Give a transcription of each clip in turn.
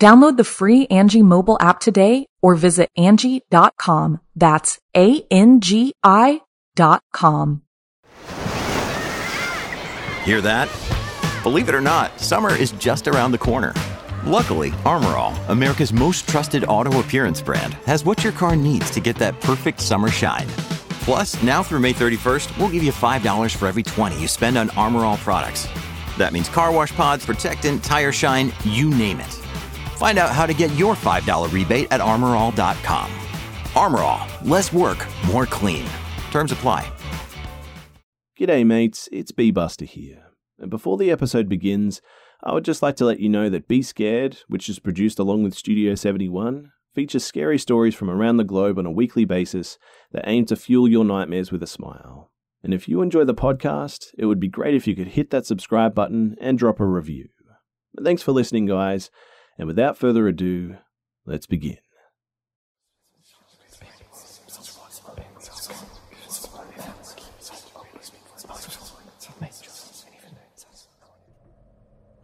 Download the free Angi mobile app today or visit Angi.com. That's A-N-G-I dot com. Hear that? Believe it or not, summer is just around the corner. Luckily, Armor All, America's most trusted auto appearance brand, has what your car needs to get that perfect summer shine. Plus, now through May 31st, we'll give you $5 for every 20 you spend on Armor All products. That means car wash pods, protectant, tire shine, you name it. Find out how to get your $5 rebate at armorall.com. Armor All, less work, more clean. Terms apply. G'day, mates. It's B Buster here. And before the episode begins, I would just like to let you know that Be Scared, which is produced along with Studio 71, features scary stories from around the globe on a weekly basis that aim to fuel your nightmares with a smile. And if you enjoy the podcast, it would be great if you could hit that subscribe button and drop a review. Thanks for listening, guys. And without further ado, let's begin.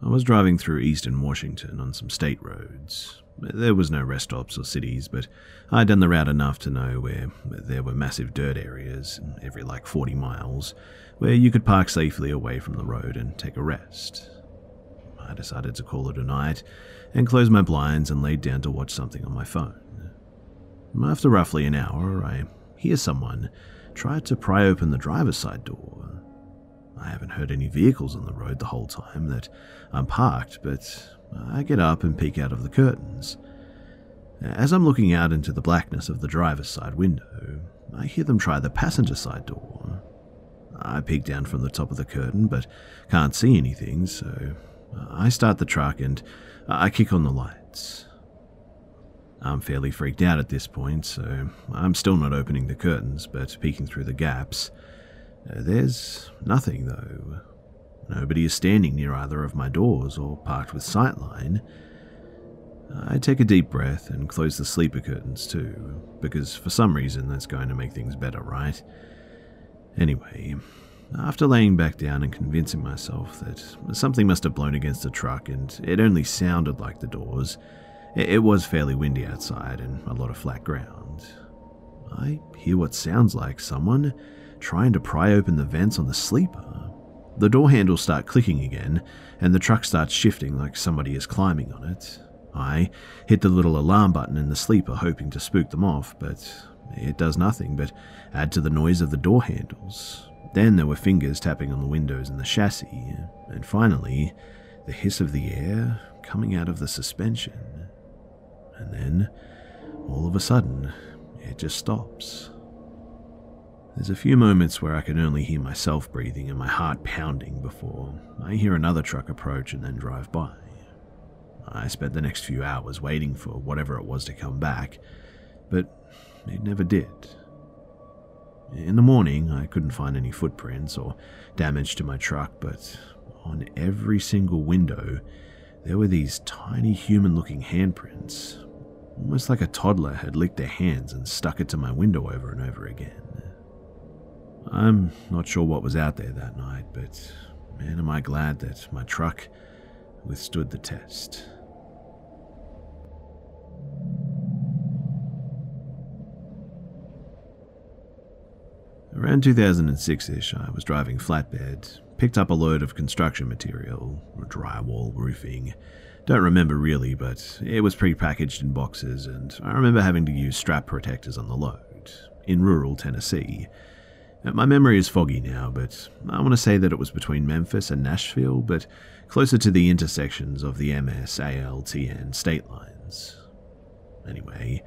I was driving through eastern Washington on some state roads. There was no rest stops or cities, but I'd done the route enough to know where there were massive dirt areas every like 40 miles where you could park safely away from the road and take a rest. I decided to call it a night and closed my blinds and laid down to watch something on my phone. After roughly an hour, I hear someone try to pry open the driver's side door. I haven't heard any vehicles on the road the whole time that I'm parked, but I get up and peek out of the curtains. As I'm looking out into the blackness of the driver's side window, I hear them try the passenger side door. I peek down from the top of the curtain, but can't see anything, so I start the truck and I kick on the lights. I'm fairly freaked out at this point, so I'm still not opening the curtains, but peeking through the gaps. Uh, there's nothing, though. Nobody is standing near either of my doors or parked with sightline. I take a deep breath and close the sleeper curtains too, because for some reason that's going to make things better, right? Anyway, after laying back down and convincing myself that something must have blown against the truck and it only sounded like the doors, it was fairly windy outside and a lot of flat ground. I hear what sounds like someone trying to pry open the vents on the sleeper. The door handles start clicking again, and the truck starts shifting like somebody is climbing on it. I hit the little alarm button in the sleeper, hoping to spook them off, but it does nothing but add to the noise of the door handles. Then there were fingers tapping on the windows and the chassis, and finally, the hiss of the air coming out of the suspension. And then, all of a sudden, it just stops. There's a few moments where I can only hear myself breathing and my heart pounding before I hear another truck approach and then drive by. I spent the next few hours waiting for whatever it was to come back, but it never did. In the morning, I couldn't find any footprints or damage to my truck, but on every single window, there were these tiny human looking handprints, almost like a toddler had licked their hands and stuck it to my window over and over again. I'm not sure what was out there that night, but man, am I glad that my truck withstood the test. Around 2006 ish, I was driving flatbed, picked up a load of construction material, drywall, roofing. Don't remember really, but it was pre-packaged in boxes, and I remember having to use strap protectors on the load in rural Tennessee uh, My memory is foggy now, but I want to say that it was between Memphis and Nashville, but closer to the intersections of the MS, AL, TN state lines. Anyway,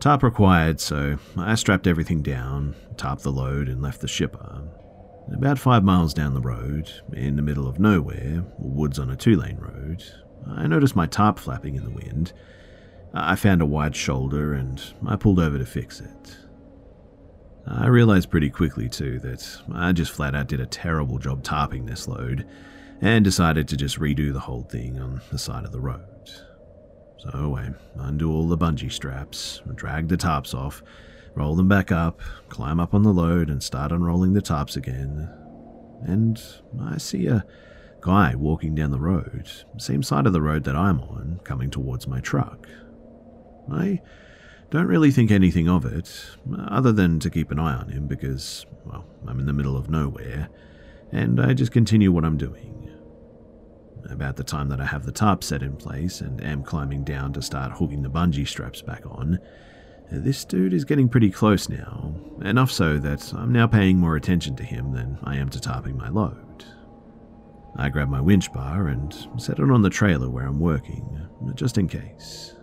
tarp required, so I strapped everything down, tarped the load, and left the shipper. About five miles down the road, in the middle of nowhere, woods on a two lane road, I noticed my tarp flapping in the wind. I found a wide shoulder and I pulled over to fix it. I realized pretty quickly, too, that I just flat out did a terrible job tarping this load and decided to just redo the whole thing on the side of the road. So I undo all the bungee straps, drag the tarps off, roll them back up, climb up on the load, and start unrolling the tarps again. And I see a guy walking down the road, same side of the road that I'm on, coming towards my truck. I don't really think anything of it, other than to keep an eye on him because, well, I'm in the middle of nowhere, and I just continue what I'm doing. About the time that I have the tarp set in place and am climbing down to start hooking the bungee straps back on, this dude is getting pretty close now, enough so that I'm now paying more attention to him than I am to tarping my load. I grab my winch bar and set it on the trailer where I'm working, just in case.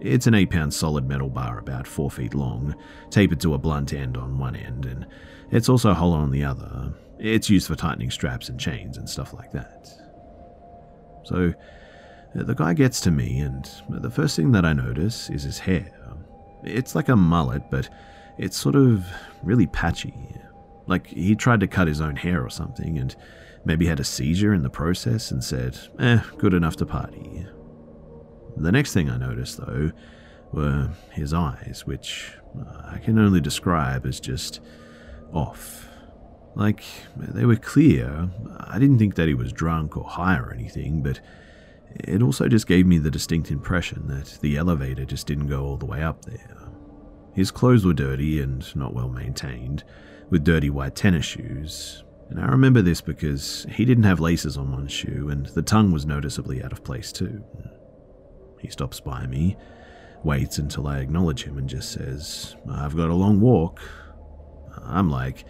It's an 8 pound solid metal bar about 4 feet long, tapered to a blunt end on one end, and it's also hollow on the other. It's used for tightening straps and chains and stuff like that. So, the guy gets to me, and the first thing that I notice is his hair. It's like a mullet, but it's sort of really patchy. Like he tried to cut his own hair or something, and maybe had a seizure in the process and said, eh, good enough to party. The next thing I noticed, though, were his eyes, which I can only describe as just off. Like, they were clear. I didn't think that he was drunk or high or anything, but it also just gave me the distinct impression that the elevator just didn't go all the way up there. His clothes were dirty and not well maintained, with dirty white tennis shoes. And I remember this because he didn't have laces on one shoe, and the tongue was noticeably out of place too. He stops by me, waits until I acknowledge him, and just says, I've got a long walk. I'm like,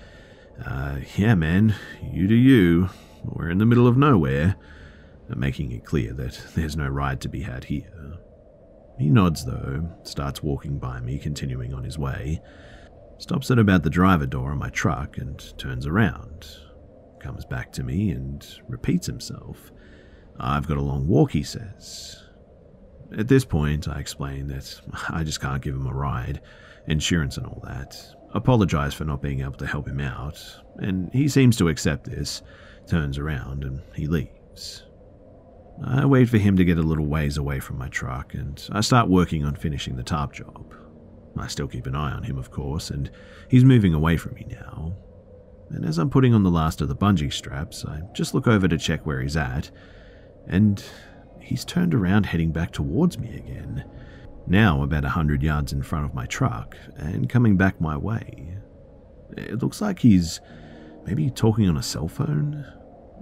uh, yeah, man, you do you. We're in the middle of nowhere, making it clear that there's no ride to be had here. He nods, though, starts walking by me, continuing on his way, stops at about the driver door of my truck, and turns around. Comes back to me and repeats himself. I've got a long walk, he says. At this point, I explain that I just can't give him a ride, insurance and all that, apologize for not being able to help him out, and he seems to accept this, turns around, and he leaves. I wait for him to get a little ways away from my truck, and I start working on finishing the tarp job. I still keep an eye on him, of course, and he's moving away from me now. And as I'm putting on the last of the bungee straps, I just look over to check where he's at, and he's turned around heading back towards me again, now about a hundred yards in front of my truck and coming back my way. It looks like he's maybe talking on a cell phone.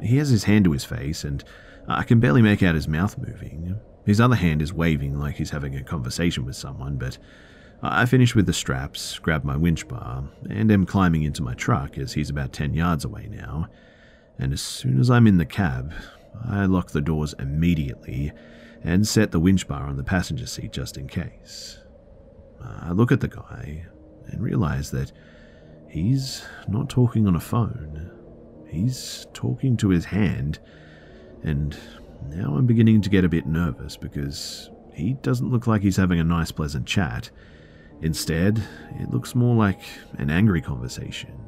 He has his hand to his face, and I can barely make out his mouth moving. His other hand is waving like he's having a conversation with someone, but I finish with the straps, grab my winch bar, and am climbing into my truck as he's about 10 yards away now. And as soon as I'm in the cab, I lock the doors immediately and set the winch bar on the passenger seat just in case. I look at the guy and realize that he's not talking on a phone. He's talking to his hand, and now I'm beginning to get a bit nervous because he doesn't look like he's having a nice, pleasant chat. Instead, it looks more like an angry conversation.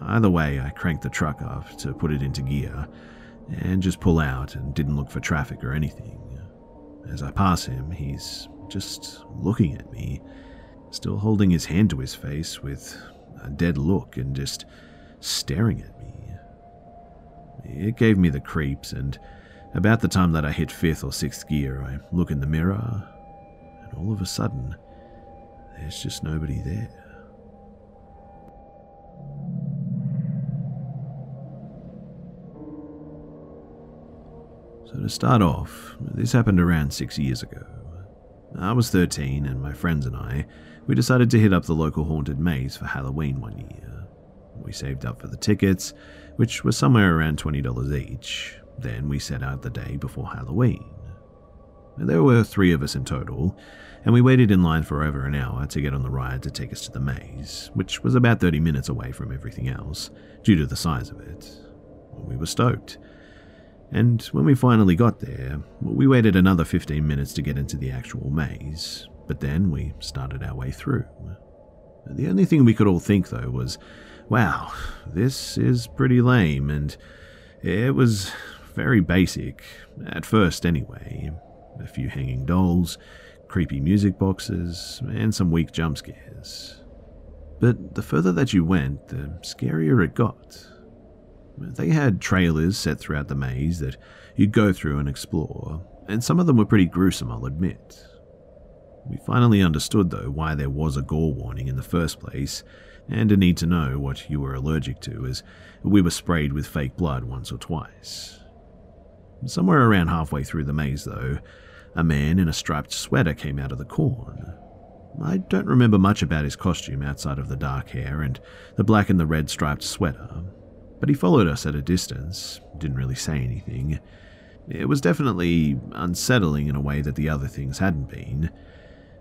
Either way, I crank the truck up to put it into gear and just pull out and didn't look for traffic or anything. As I pass him, he's just looking at me, still holding his hand to his face with a dead look and just staring at me. It gave me the creeps, and about the time that I hit fifth or sixth gear, I look in the mirror, and all of a sudden, there's just nobody there. So, to start off, this happened around six years ago. I was 13, and my friends and I, we decided to hit up the local haunted maze for Halloween one year. We saved up for the tickets, which were somewhere around $20 each. Then we set out the day before Halloween. There were three of us in total, and we waited in line for over an hour to get on the ride to take us to the maze, which was about 30 minutes away from everything else, due to the size of it. We were stoked. And when we finally got there, we waited another 15 minutes to get into the actual maze, but then we started our way through. The only thing we could all think, though, was, wow, this is pretty lame, and it was very basic, at first anyway. A few hanging dolls, creepy music boxes, and some weak jump scares. But the further that you went, the scarier it got. They had trailers set throughout the maze that you'd go through and explore, and some of them were pretty gruesome, I'll admit. We finally understood, though, why there was a gore warning in the first place, and a need to know what you were allergic to, as we were sprayed with fake blood once or twice. Somewhere around halfway through the maze, though, a man in a striped sweater came out of the corn. I don't remember much about his costume outside of the dark hair and the black and the red striped sweater, but he followed us at a distance, didn't really say anything. It was definitely unsettling in a way that the other things hadn't been.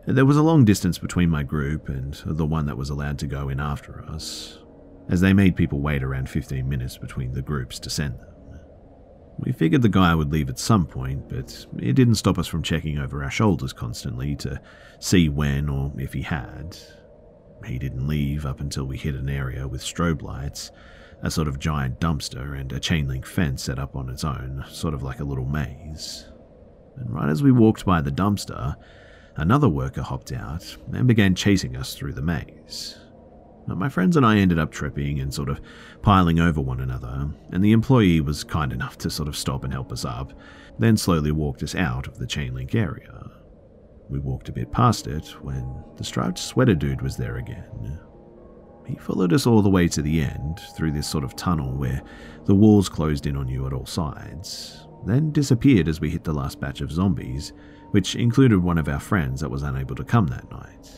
There was a long distance between my group and the one that was allowed to go in after us, as they made people wait around 15 minutes between the groups to send them. We figured the guy would leave at some point, but it didn't stop us from checking over our shoulders constantly to see when or if he had. He didn't leave up until we hit an area with strobe lights, a sort of giant dumpster, and a chain link fence set up on its own, sort of like a little maze. And right as we walked by the dumpster, another worker hopped out and began chasing us through the maze. My friends and I ended up tripping and sort of piling over one another, and the employee was kind enough to sort of stop and help us up, then slowly walked us out of the chain link area. We walked a bit past it when the striped sweater dude was there again. He followed us all the way to the end, through this sort of tunnel where the walls closed in on you at all sides, then disappeared as we hit the last batch of zombies, which included one of our friends that was unable to come that night.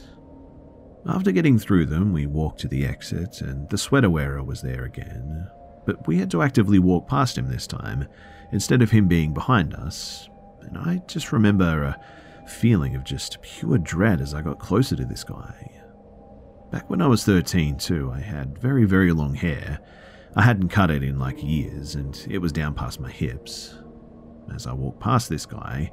After getting through them, we walked to the exit, and the sweater wearer was there again. But we had to actively walk past him this time, instead of him being behind us. And I just remember a feeling of just pure dread as I got closer to this guy. Back when I was 13, too, I had very, very long hair. I hadn't cut it in like years, and it was down past my hips. As I walked past this guy,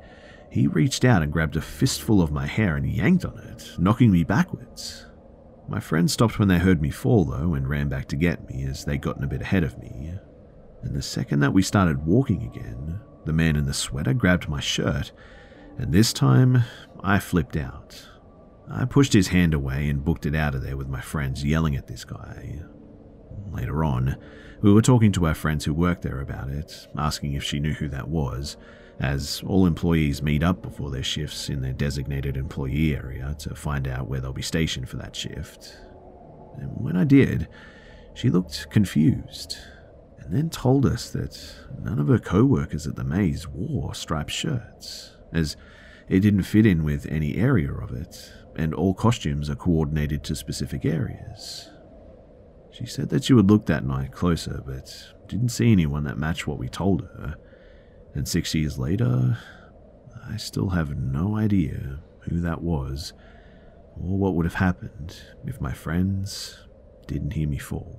he reached out and grabbed a fistful of my hair and yanked on it, knocking me backwards. My friends stopped when they heard me fall, though, and ran back to get me as they'd gotten a bit ahead of me. And the second that we started walking again, the man in the sweater grabbed my shirt, and this time I flipped out. I pushed his hand away and booked it out of there with my friends yelling at this guy. Later on, we were talking to our friends who worked there about it, asking if she knew who that was, as all employees meet up before their shifts in their designated employee area to find out where they'll be stationed for that shift. And when I did, she looked confused and then told us that none of her co workers at the maze wore striped shirts, as it didn't fit in with any area of it, and all costumes are coordinated to specific areas. She said that she would look that night closer, but didn't see anyone that matched what we told her and six years later, I still have no idea who that was or what would have happened if my friends didn't hear me fall.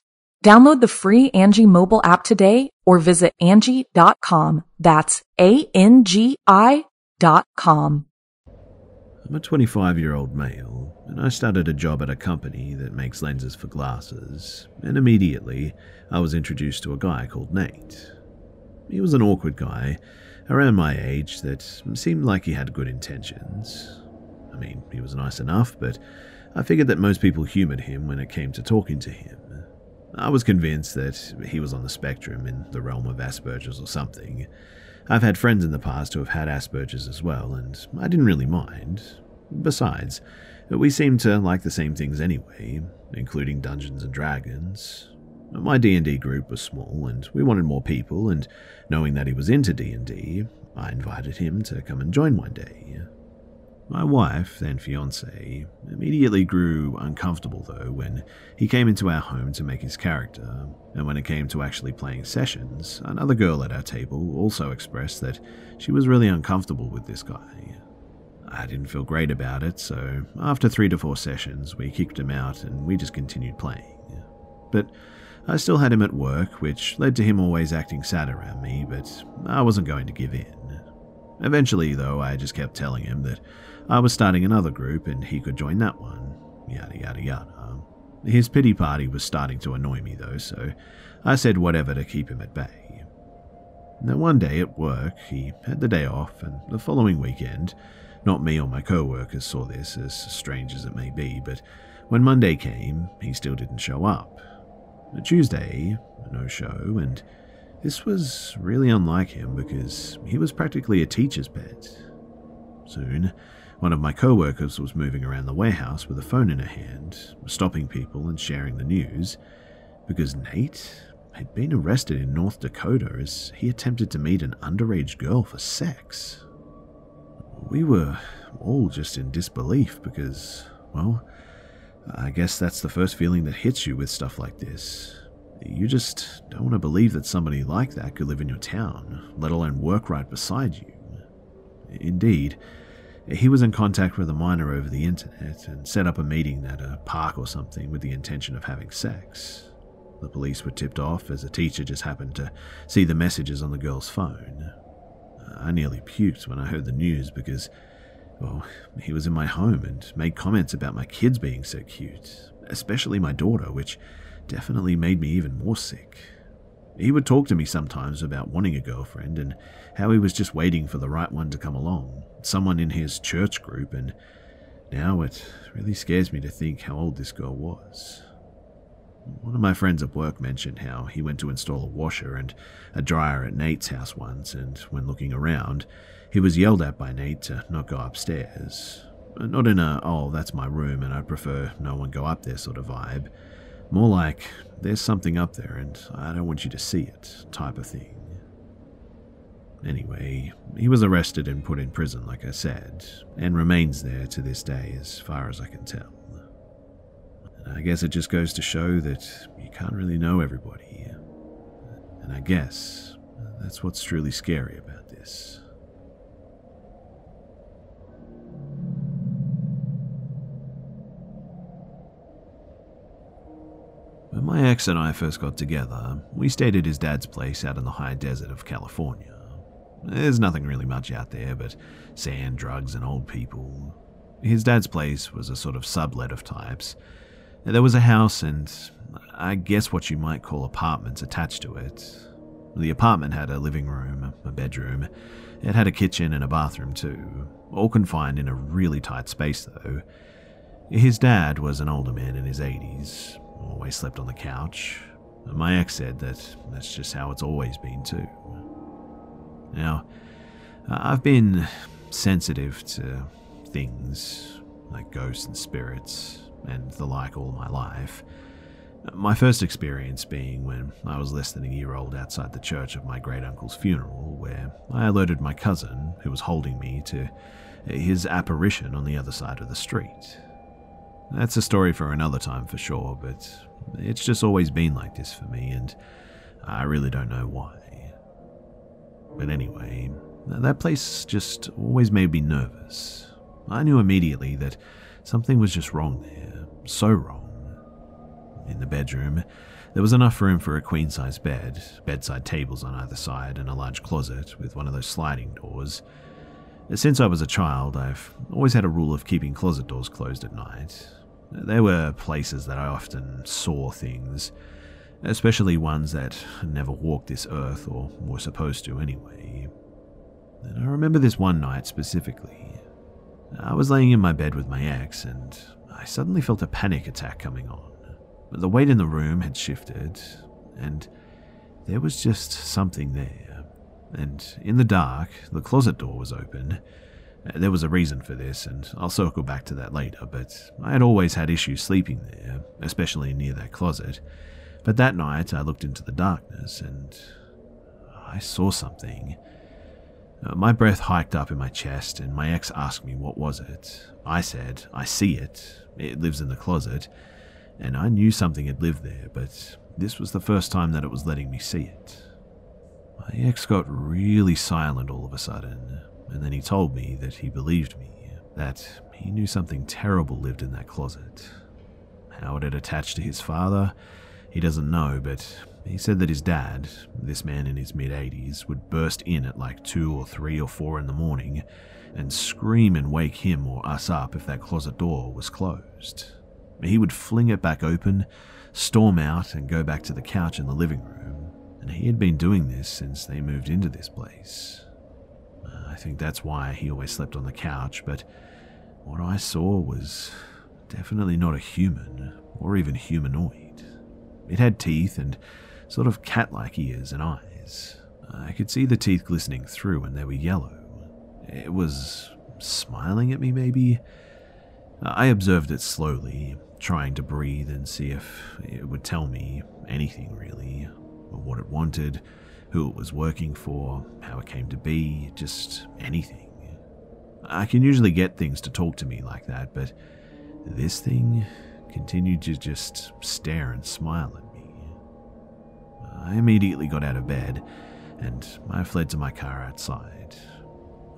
Download the free Angi mobile app today or visit Angi.com. That's A-N-G-I dot com. I'm a 25 year old male, and I started a job at a company that makes lenses for glasses, and immediately I was introduced to a guy called Nate. He was an awkward guy, around my age, that seemed like he had good intentions. I mean, he was nice enough, but I figured that most people humoured him when it came to talking to him. I was convinced that he was on the spectrum in the realm of Asperger's or something. I've had friends in the past who have had Asperger's as well, and I didn't really mind. Besides, we seemed to like the same things anyway, including Dungeons and Dragons. My D&D group was small and we wanted more people and knowing that he was into D&D, I invited him to come and join one day. My wife, then fiance, immediately grew uncomfortable though when he came into our home to make his character, and when it came to actually playing sessions, another girl at our table also expressed that she was really uncomfortable with this guy. I didn't feel great about it, so after three to four sessions, we kicked him out and we just continued playing. But I still had him at work, which led to him always acting sad around me, but I wasn't going to give in. Eventually, though, I just kept telling him that I was starting another group and he could join that one. Yada yada yada. His pity party was starting to annoy me, though, so I said whatever to keep him at bay. Now, one day at work, he had the day off, and the following weekend, not me or my co workers saw this, as strange as it may be, but when Monday came, he still didn't show up. Tuesday, no show, and this was really unlike him because he was practically a teacher's pet. Soon, one of my co workers was moving around the warehouse with a phone in her hand, stopping people and sharing the news, because Nate had been arrested in North Dakota as he attempted to meet an underage girl for sex. We were all just in disbelief because, well, I guess that's the first feeling that hits you with stuff like this. You just don't want to believe that somebody like that could live in your town, let alone work right beside you. Indeed, he was in contact with a minor over the internet and set up a meeting at a park or something with the intention of having sex. The police were tipped off as a teacher just happened to see the messages on the girl's phone. I nearly puked when I heard the news because well, he was in my home and made comments about my kids being so cute, especially my daughter, which definitely made me even more sick. He would talk to me sometimes about wanting a girlfriend and how he was just waiting for the right one to come along, someone in his church group, and now it really scares me to think how old this girl was. One of my friends at work mentioned how he went to install a washer and a dryer at Nate's house once, and when looking around, he was yelled at by Nate to not go upstairs. Not in a, oh, that's my room and I prefer no one go up there sort of vibe. More like, there's something up there and I don't want you to see it type of thing. Anyway, he was arrested and put in prison, like I said, and remains there to this day as far as I can tell. I guess it just goes to show that you can't really know everybody. And I guess that's what's truly scary about this. When my ex and I first got together, we stayed at his dad's place out in the high desert of California. There's nothing really much out there but sand, drugs, and old people. His dad's place was a sort of sublet of types. There was a house and I guess what you might call apartments attached to it. The apartment had a living room, a bedroom. It had a kitchen and a bathroom too, all confined in a really tight space though. His dad was an older man in his 80s, always slept on the couch. My ex said that that's just how it's always been, too. Now, I've been sensitive to things like ghosts and spirits and the like all my life. My first experience being when I was less than a year old outside the church of my great uncle's funeral, where I alerted my cousin, who was holding me, to his apparition on the other side of the street. That's a story for another time for sure, but it's just always been like this for me, and I really don't know why. But anyway, that place just always made me nervous. I knew immediately that something was just wrong there, so wrong. In the bedroom, there was enough room for a queen size bed, bedside tables on either side, and a large closet with one of those sliding doors. Since I was a child, I've always had a rule of keeping closet doors closed at night. There were places that I often saw things, especially ones that never walked this earth or were supposed to anyway. And I remember this one night specifically. I was laying in my bed with my ex, and I suddenly felt a panic attack coming on. The weight in the room had shifted, and there was just something there. And in the dark, the closet door was open. There was a reason for this, and I'll circle back to that later, but I had always had issues sleeping there, especially near that closet. But that night, I looked into the darkness and I saw something. Uh, my breath hiked up in my chest, and my ex asked me what was it. I said, I see it. It lives in the closet. And I knew something had lived there, but this was the first time that it was letting me see it. My ex got really silent all of a sudden, and then he told me that he believed me, that he knew something terrible lived in that closet. How it had attached to his father, he doesn't know, but he said that his dad, this man in his mid 80s, would burst in at like 2 or 3 or 4 in the morning and scream and wake him or us up if that closet door was closed. He would fling it back open, storm out, and go back to the couch in the living room, and he had been doing this since they moved into this place. I think that's why he always slept on the couch, but what I saw was definitely not a human or even humanoid. It had teeth and sort of cat like ears and eyes. I could see the teeth glistening through, and they were yellow. It was smiling at me, maybe? I observed it slowly, trying to breathe and see if it would tell me anything really, or what it wanted, who it was working for, how it came to be, just anything. I can usually get things to talk to me like that, but this thing continued to just stare and smile at me. I immediately got out of bed and I fled to my car outside.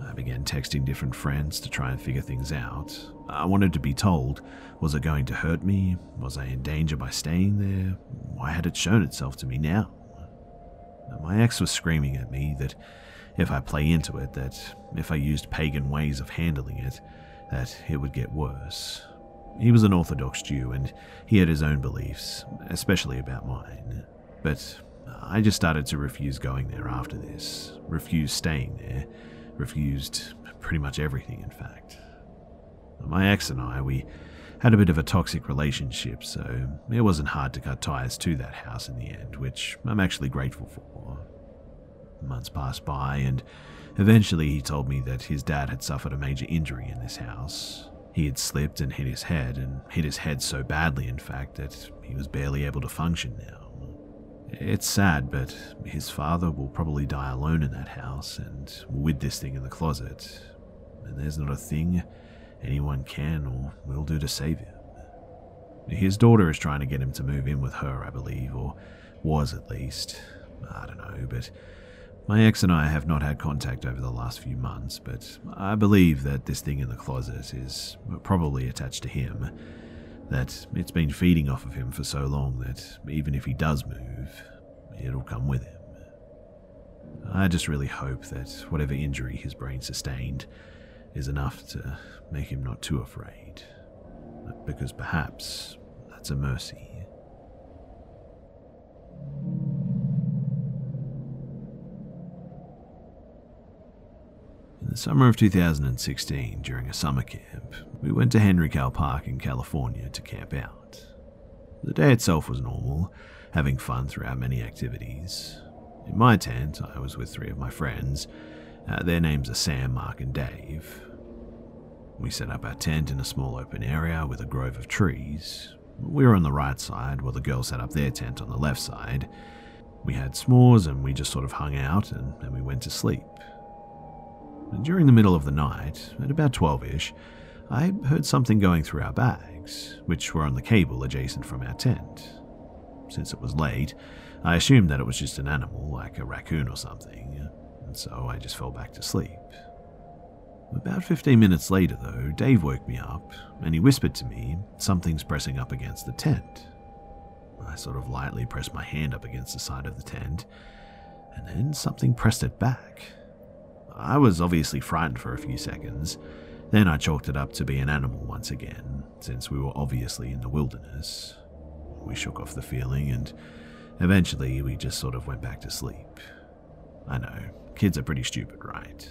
I began texting different friends to try and figure things out. I wanted to be told was it going to hurt me? Was I in danger by staying there? Why had it shown itself to me now? My ex was screaming at me that if I play into it, that if I used pagan ways of handling it, that it would get worse. He was an Orthodox Jew and he had his own beliefs, especially about mine. But I just started to refuse going there after this, refused staying there, refused pretty much everything, in fact. My ex and I, we had a bit of a toxic relationship, so it wasn't hard to cut ties to that house in the end, which I'm actually grateful for. Months passed by, and eventually he told me that his dad had suffered a major injury in this house, he had slipped and hit his head, and hit his head so badly, in fact, that he was barely able to function now. It's sad, but his father will probably die alone in that house and with this thing in the closet. And there's not a thing anyone can or will do to save him. His daughter is trying to get him to move in with her, I believe, or was at least. I don't know, but my ex and I have not had contact over the last few months, but I believe that this thing in the closet is probably attached to him. That it's been feeding off of him for so long that even if he does move, it'll come with him. I just really hope that whatever injury his brain sustained is enough to make him not too afraid. Because perhaps that's a mercy. In the summer of 2016, during a summer camp, we went to Henry Cowell Park in California to camp out. The day itself was normal, having fun throughout many activities. In my tent, I was with three of my friends. Uh, their names are Sam, Mark, and Dave. We set up our tent in a small open area with a grove of trees. We were on the right side, while the girls set up their tent on the left side. We had s'mores and we just sort of hung out and then we went to sleep. During the middle of the night, at about 12 ish, I heard something going through our bags, which were on the cable adjacent from our tent. Since it was late, I assumed that it was just an animal, like a raccoon or something. and so I just fell back to sleep. About 15 minutes later, though, Dave woke me up and he whispered to me, Something's pressing up against the tent. I sort of lightly pressed my hand up against the side of the tent, and then something pressed it back. I was obviously frightened for a few seconds. Then I chalked it up to be an animal once again, since we were obviously in the wilderness. We shook off the feeling, and eventually we just sort of went back to sleep. I know, kids are pretty stupid, right?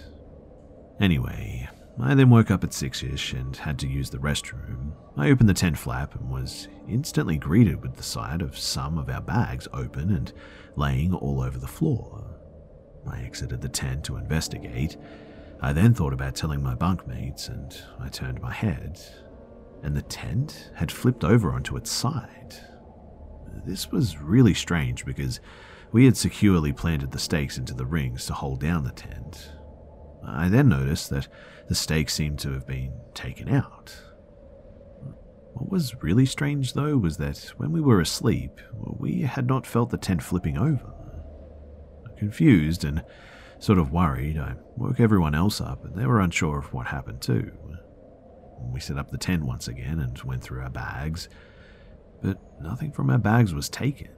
Anyway, I then woke up at 6 ish and had to use the restroom. I opened the tent flap and was instantly greeted with the sight of some of our bags open and laying all over the floor. I exited the tent to investigate. I then thought about telling my bunkmates and I turned my head, and the tent had flipped over onto its side. This was really strange because we had securely planted the stakes into the rings to hold down the tent. I then noticed that the stake seemed to have been taken out. What was really strange, though, was that when we were asleep, we had not felt the tent flipping over. Confused and sort of worried, I woke everyone else up, and they were unsure of what happened too. We set up the tent once again and went through our bags, but nothing from our bags was taken.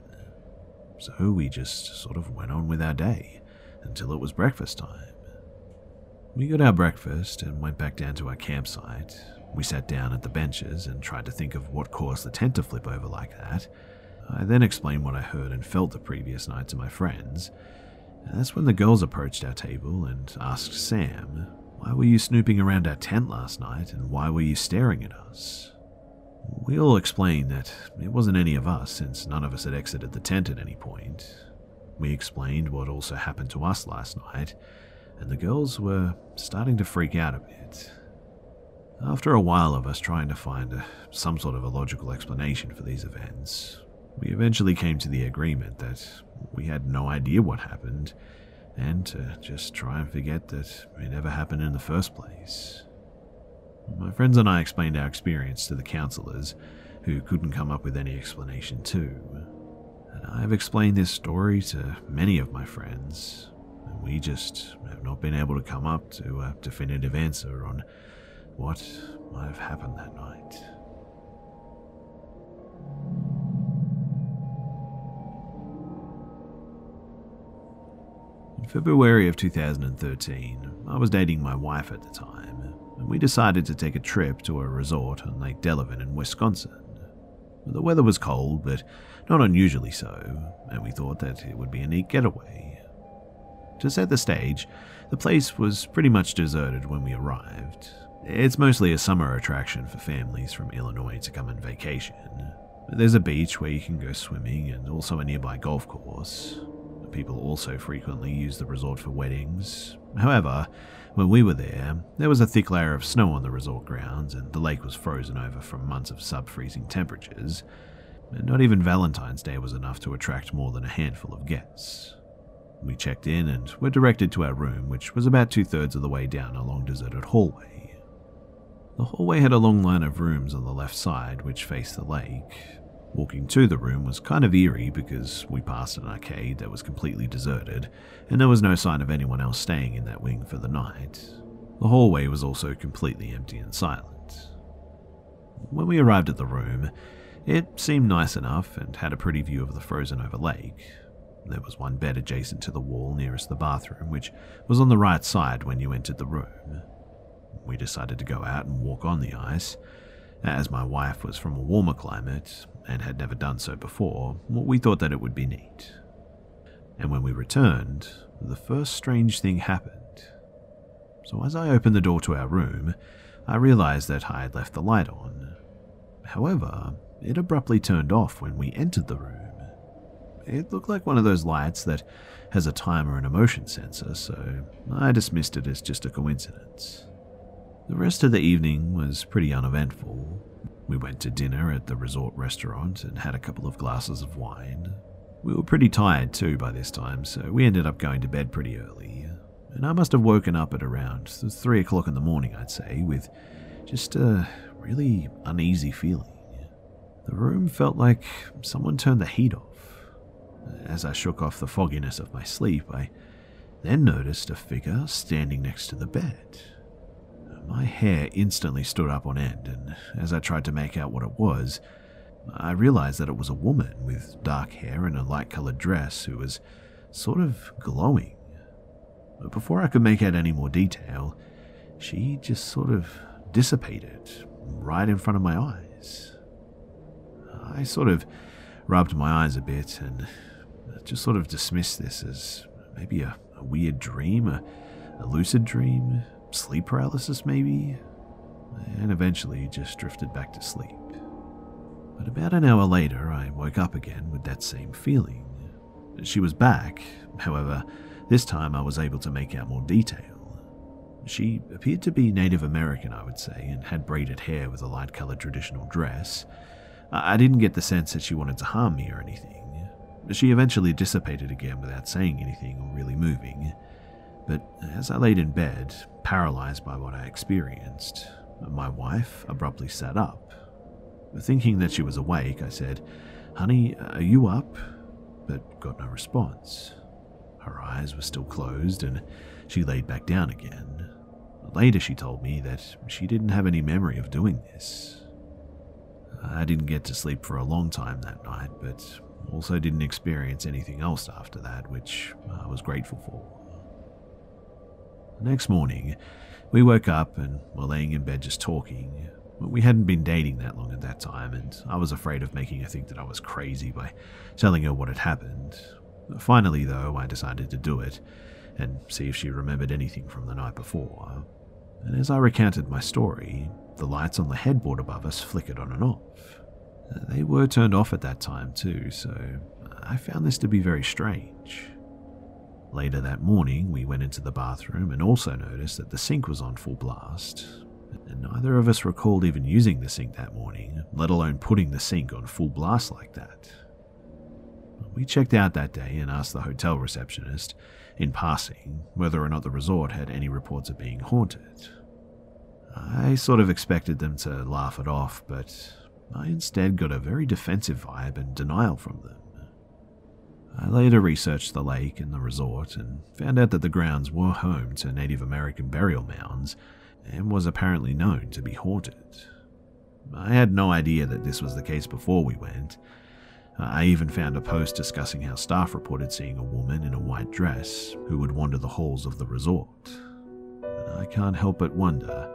So we just sort of went on with our day until it was breakfast time. We got our breakfast and went back down to our campsite. We sat down at the benches and tried to think of what caused the tent to flip over like that. I then explained what I heard and felt the previous night to my friends. And that's when the girls approached our table and asked Sam, Why were you snooping around our tent last night and why were you staring at us? We all explained that it wasn't any of us since none of us had exited the tent at any point. We explained what also happened to us last night and the girls were starting to freak out a bit. After a while of us trying to find a, some sort of a logical explanation for these events, we eventually came to the agreement that we had no idea what happened and to just try and forget that it ever happened in the first place. My friends and I explained our experience to the counselors, who couldn't come up with any explanation too. And I've explained this story to many of my friends, we just have not been able to come up to a definitive answer on what might have happened that night. In February of 2013, I was dating my wife at the time, and we decided to take a trip to a resort on Lake Delavan in Wisconsin. The weather was cold, but not unusually so, and we thought that it would be a neat getaway. To set the stage, the place was pretty much deserted when we arrived. It's mostly a summer attraction for families from Illinois to come and vacation. There's a beach where you can go swimming and also a nearby golf course. People also frequently use the resort for weddings. However, when we were there, there was a thick layer of snow on the resort grounds and the lake was frozen over from months of sub freezing temperatures. Not even Valentine's Day was enough to attract more than a handful of guests. We checked in and were directed to our room, which was about two thirds of the way down a long deserted hallway. The hallway had a long line of rooms on the left side, which faced the lake. Walking to the room was kind of eerie because we passed an arcade that was completely deserted, and there was no sign of anyone else staying in that wing for the night. The hallway was also completely empty and silent. When we arrived at the room, it seemed nice enough and had a pretty view of the frozen over lake, there was one bed adjacent to the wall nearest the bathroom, which was on the right side when you entered the room. We decided to go out and walk on the ice. As my wife was from a warmer climate and had never done so before, we thought that it would be neat. And when we returned, the first strange thing happened. So as I opened the door to our room, I realized that I had left the light on. However, it abruptly turned off when we entered the room. It looked like one of those lights that has a timer and a motion sensor, so I dismissed it as just a coincidence. The rest of the evening was pretty uneventful. We went to dinner at the resort restaurant and had a couple of glasses of wine. We were pretty tired too by this time, so we ended up going to bed pretty early. And I must have woken up at around 3 o'clock in the morning, I'd say, with just a really uneasy feeling. The room felt like someone turned the heat off. As I shook off the fogginess of my sleep, I then noticed a figure standing next to the bed. My hair instantly stood up on end, and as I tried to make out what it was, I realized that it was a woman with dark hair and a light colored dress who was sort of glowing. But before I could make out any more detail, she just sort of dissipated right in front of my eyes. I sort of rubbed my eyes a bit and just sort of dismissed this as maybe a, a weird dream, a, a lucid dream, sleep paralysis maybe, and eventually just drifted back to sleep. But about an hour later, I woke up again with that same feeling. She was back, however, this time I was able to make out more detail. She appeared to be Native American, I would say, and had braided hair with a light colored traditional dress. I didn't get the sense that she wanted to harm me or anything. She eventually dissipated again without saying anything or really moving. But as I laid in bed, paralyzed by what I experienced, my wife abruptly sat up. Thinking that she was awake, I said, Honey, are you up? But got no response. Her eyes were still closed and she laid back down again. Later, she told me that she didn't have any memory of doing this. I didn't get to sleep for a long time that night, but also didn't experience anything else after that, which uh, I was grateful for. The next morning, we woke up and were laying in bed just talking. We hadn't been dating that long at that time, and I was afraid of making her think that I was crazy by telling her what had happened. Finally, though, I decided to do it and see if she remembered anything from the night before. And as I recounted my story, the lights on the headboard above us flickered on and off. They were turned off at that time, too, so I found this to be very strange. Later that morning, we went into the bathroom and also noticed that the sink was on full blast. And neither of us recalled even using the sink that morning, let alone putting the sink on full blast like that. We checked out that day and asked the hotel receptionist, in passing, whether or not the resort had any reports of being haunted. I sort of expected them to laugh it off, but I instead got a very defensive vibe and denial from them. I later researched the lake and the resort and found out that the grounds were home to Native American burial mounds and was apparently known to be haunted. I had no idea that this was the case before we went. I even found a post discussing how staff reported seeing a woman in a white dress who would wander the halls of the resort. I can't help but wonder